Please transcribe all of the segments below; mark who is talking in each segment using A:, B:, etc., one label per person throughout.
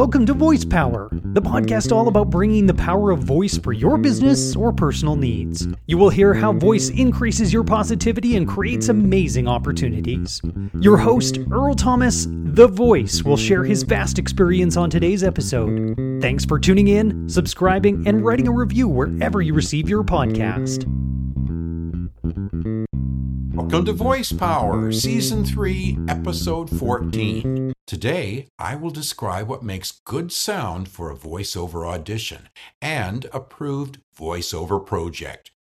A: Welcome to Voice Power, the podcast all about bringing the power of voice for your business or personal needs. You will hear how voice increases your positivity and creates amazing opportunities. Your host, Earl Thomas, The Voice, will share his vast experience on today's episode. Thanks for tuning in, subscribing, and writing a review wherever you receive your podcast.
B: Welcome to Voice Power, Season 3, Episode 14. Today, I will describe what makes good sound for a voiceover audition and approved voiceover project.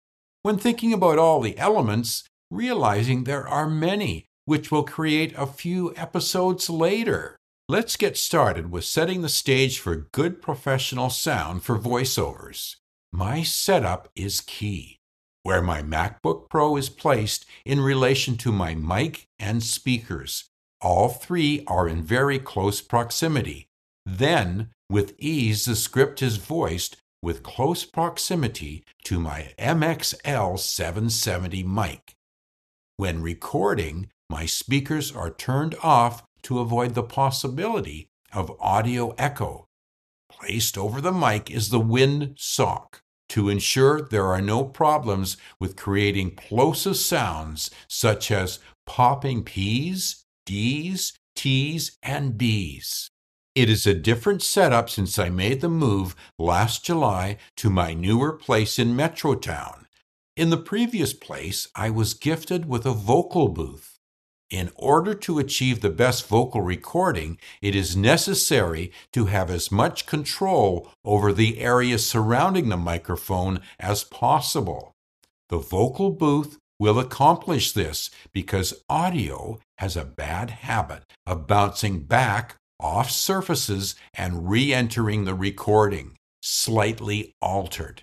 B: When thinking about all the elements, realizing there are many, which will create a few episodes later. Let's get started with setting the stage for good professional sound for voiceovers. My setup is key where my MacBook Pro is placed in relation to my mic and speakers. All three are in very close proximity. Then, with ease, the script is voiced with close proximity to my MXL 770 mic. When recording, my speakers are turned off to avoid the possibility of audio echo. Placed over the mic is the wind sock to ensure there are no problems with creating plosive sounds such as popping P's, D's, T's, and B's. It is a different setup since I made the move last July to my newer place in Metrotown. In the previous place, I was gifted with a vocal booth. In order to achieve the best vocal recording, it is necessary to have as much control over the area surrounding the microphone as possible. The vocal booth will accomplish this because audio has a bad habit of bouncing back off surfaces and re entering the recording, slightly altered.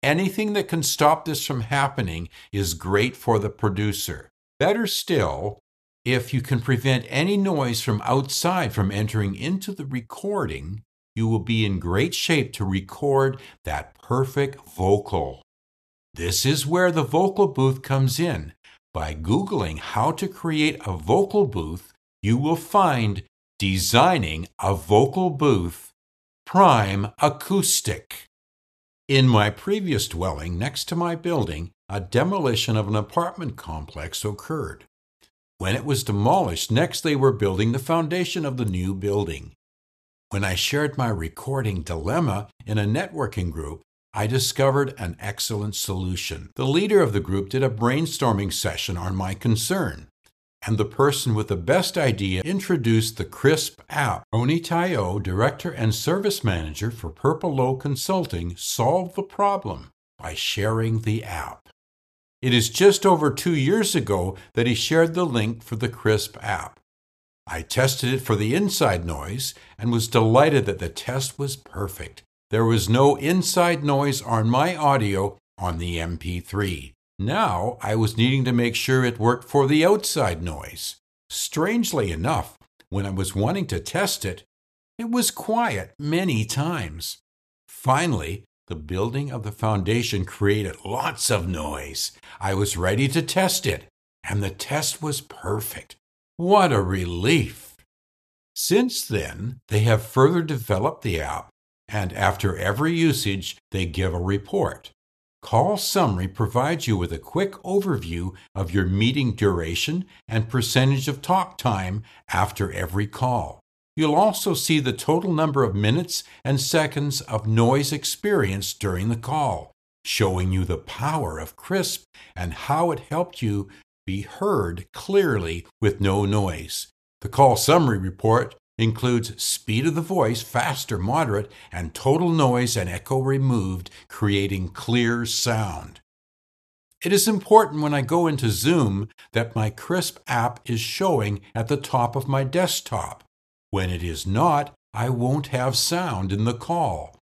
B: Anything that can stop this from happening is great for the producer. Better still, if you can prevent any noise from outside from entering into the recording, you will be in great shape to record that perfect vocal. This is where the vocal booth comes in. By Googling how to create a vocal booth, you will find Designing a Vocal Booth Prime Acoustic. In my previous dwelling next to my building, a demolition of an apartment complex occurred. When it was demolished, next they were building the foundation of the new building. When I shared my recording dilemma in a networking group, I discovered an excellent solution. The leader of the group did a brainstorming session on my concern, and the person with the best idea introduced the KRISP app. Tony Tsao, director and service manager for Purplo Consulting, solved the problem by sharing the app. It is just over two years ago that he shared the link for the KRISP app. I tested it for the inside noise and was delighted that the test was perfect. There was no inside noise on my audio on the MP3. Now I was needing to make sure it worked for the outside noise. Strangely enough, when I was wanting to test it, it was quiet many times. Finally, the building of the foundation created lots of noise. I was ready to test it, and the test was perfect. What a relief! Since then, they have further developed the app, and after every usage, they give a report. Call Summary provides you with a quick overview of your meeting duration and percentage of talk time after every call. You'll also see the total number of minutes and seconds of noise experienced during the call, showing you the power of KRISP and how it helped you be heard clearly with no noise. The call summary report includes speed of the voice, fast or moderate, and total noise and echo removed, creating clear sound. It is important when I go into Zoom that my KRISP app is showing at the top of my desktop. When it is not, I won't have sound in the call.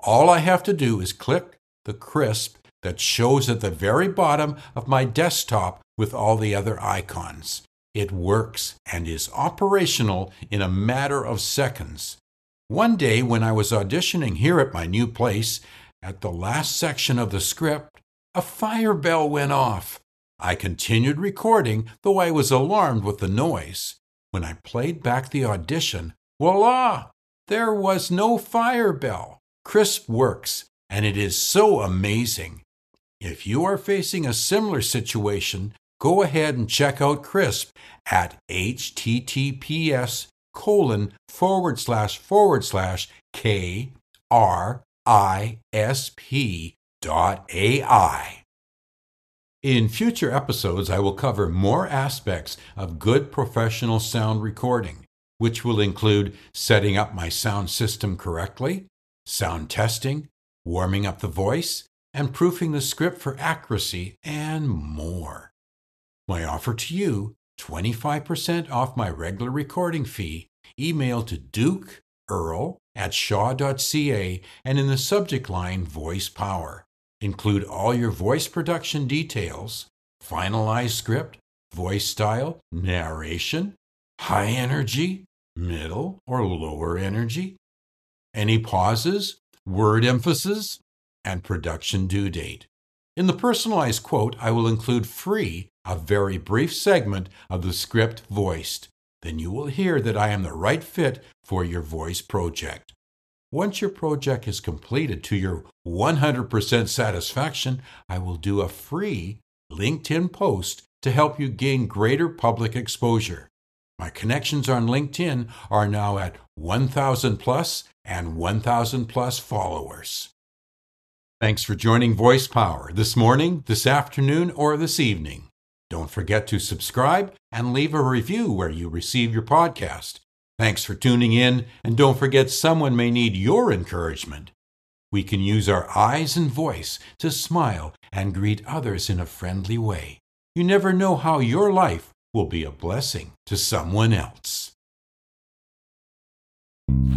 B: All I have to do is click the Krisp that shows at the very bottom of my desktop with all the other icons. It works and is operational in a matter of seconds. One day when I was auditioning here at my new place, at the last section of the script, a fire bell went off. I continued recording, though I was alarmed with the noise. When I played back the audition, voila! There was no fire bell. Krisp works, and it is so amazing. If you are facing a similar situation, go ahead and check out Krisp at https colon forward slash forward slash k r i s p dot ai. In future episodes, I will cover more aspects of good professional sound recording, which will include setting up my sound system correctly, sound testing, warming up the voice, and proofing the script for accuracy, and more. My offer to you 25% off my regular recording fee. Email to Duke Earl at shaw.ca and in the subject line Voice Power. Include all your voice production details, finalized script, voice style, narration, high energy, middle or lower energy, any pauses, word emphasis, and production due date. In the personalized quote, I will include free a very brief segment of the script voiced. Then you will hear that I am the right fit for your voice project. Once your project is completed to your 100% satisfaction, I will do a free LinkedIn post to help you gain greater public exposure. My connections on LinkedIn are now at 1,000 plus and 1,000 plus followers. Thanks for joining Voice Power this morning, this afternoon, or this evening. Don't forget to subscribe and leave a review where you receive your podcast. Thanks for tuning in, and don't forget someone may need your encouragement. We can use our eyes and voice to smile and greet others in a friendly way. You never know how your life will be a blessing to someone else.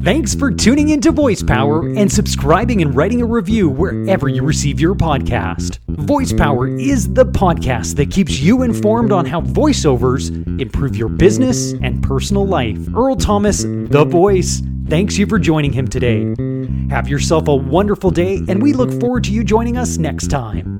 A: Thanks for tuning into Voice Power and subscribing and writing a review wherever you receive your podcast. Voice Power is the podcast that keeps you informed on how voiceovers improve your business and personal life. Earl Thomas, the voice, thanks you for joining him today. Have yourself a wonderful day, and we look forward to you joining us next time.